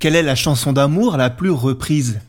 Quelle est la chanson d'amour la plus reprise?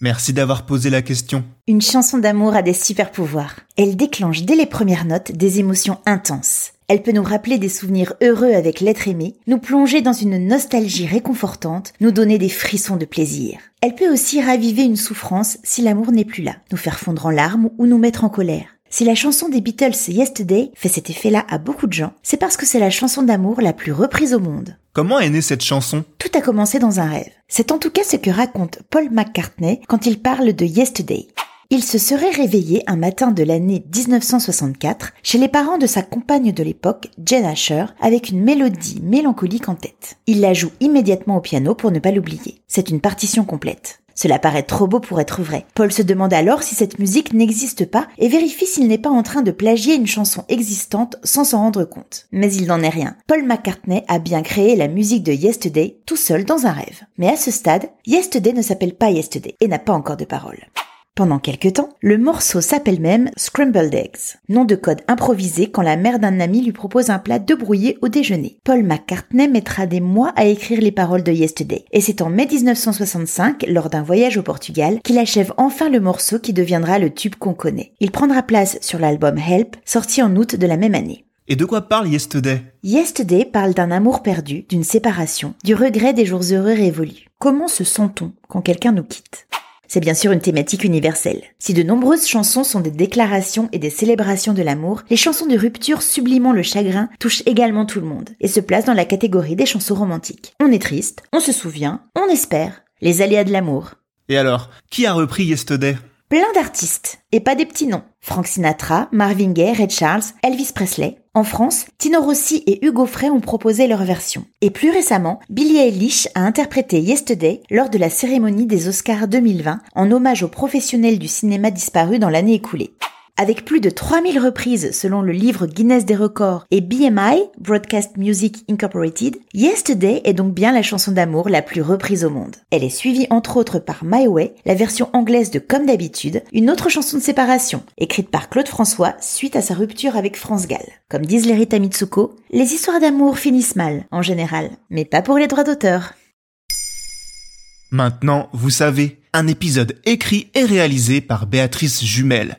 Merci d'avoir posé la question. Une chanson d'amour a des super pouvoirs. Elle déclenche dès les premières notes des émotions intenses. Elle peut nous rappeler des souvenirs heureux avec l'être aimé, nous plonger dans une nostalgie réconfortante, nous donner des frissons de plaisir. Elle peut aussi raviver une souffrance si l'amour n'est plus là, nous faire fondre en larmes ou nous mettre en colère. Si la chanson des Beatles Yesterday fait cet effet-là à beaucoup de gens, c'est parce que c'est la chanson d'amour la plus reprise au monde. Comment est née cette chanson? Tout a commencé dans un rêve. C'est en tout cas ce que raconte Paul McCartney quand il parle de Yesterday. Il se serait réveillé un matin de l'année 1964 chez les parents de sa compagne de l'époque, Jen Asher, avec une mélodie mélancolique en tête. Il la joue immédiatement au piano pour ne pas l'oublier. C'est une partition complète. Cela paraît trop beau pour être vrai. Paul se demande alors si cette musique n'existe pas et vérifie s'il n'est pas en train de plagier une chanson existante sans s'en rendre compte. Mais il n'en est rien. Paul McCartney a bien créé la musique de Yesterday tout seul dans un rêve. Mais à ce stade, Yesterday ne s'appelle pas Yesterday et n'a pas encore de paroles. Pendant quelques temps, le morceau s'appelle même Scrambled Eggs, nom de code improvisé quand la mère d'un ami lui propose un plat de brouillé au déjeuner. Paul McCartney mettra des mois à écrire les paroles de Yesterday, et c'est en mai 1965, lors d'un voyage au Portugal, qu'il achève enfin le morceau qui deviendra le tube qu'on connaît. Il prendra place sur l'album Help, sorti en août de la même année. Et de quoi parle Yesterday? Yesterday parle d'un amour perdu, d'une séparation, du regret des jours heureux révolus. Comment se sent-on quand quelqu'un nous quitte? C'est bien sûr une thématique universelle. Si de nombreuses chansons sont des déclarations et des célébrations de l'amour, les chansons de rupture sublimant le chagrin touchent également tout le monde et se placent dans la catégorie des chansons romantiques. On est triste, on se souvient, on espère, les aléas de l'amour. Et alors, qui a repris Yesterday? Plein d'artistes, et pas des petits noms. Frank Sinatra, Marvin Gaye, Red Charles, Elvis Presley. En France, Tino Rossi et Hugo Frey ont proposé leur version. Et plus récemment, Billie Eilish a interprété Yesterday lors de la cérémonie des Oscars 2020 en hommage aux professionnels du cinéma disparus dans l'année écoulée. Avec plus de 3000 reprises selon le livre Guinness des records et BMI, Broadcast Music Incorporated, Yesterday est donc bien la chanson d'amour la plus reprise au monde. Elle est suivie entre autres par My Way, la version anglaise de Comme d'habitude, une autre chanson de séparation, écrite par Claude François suite à sa rupture avec France Gall. Comme disent les Rita Mitsuko, les histoires d'amour finissent mal, en général, mais pas pour les droits d'auteur. Maintenant, vous savez, un épisode écrit et réalisé par Béatrice Jumel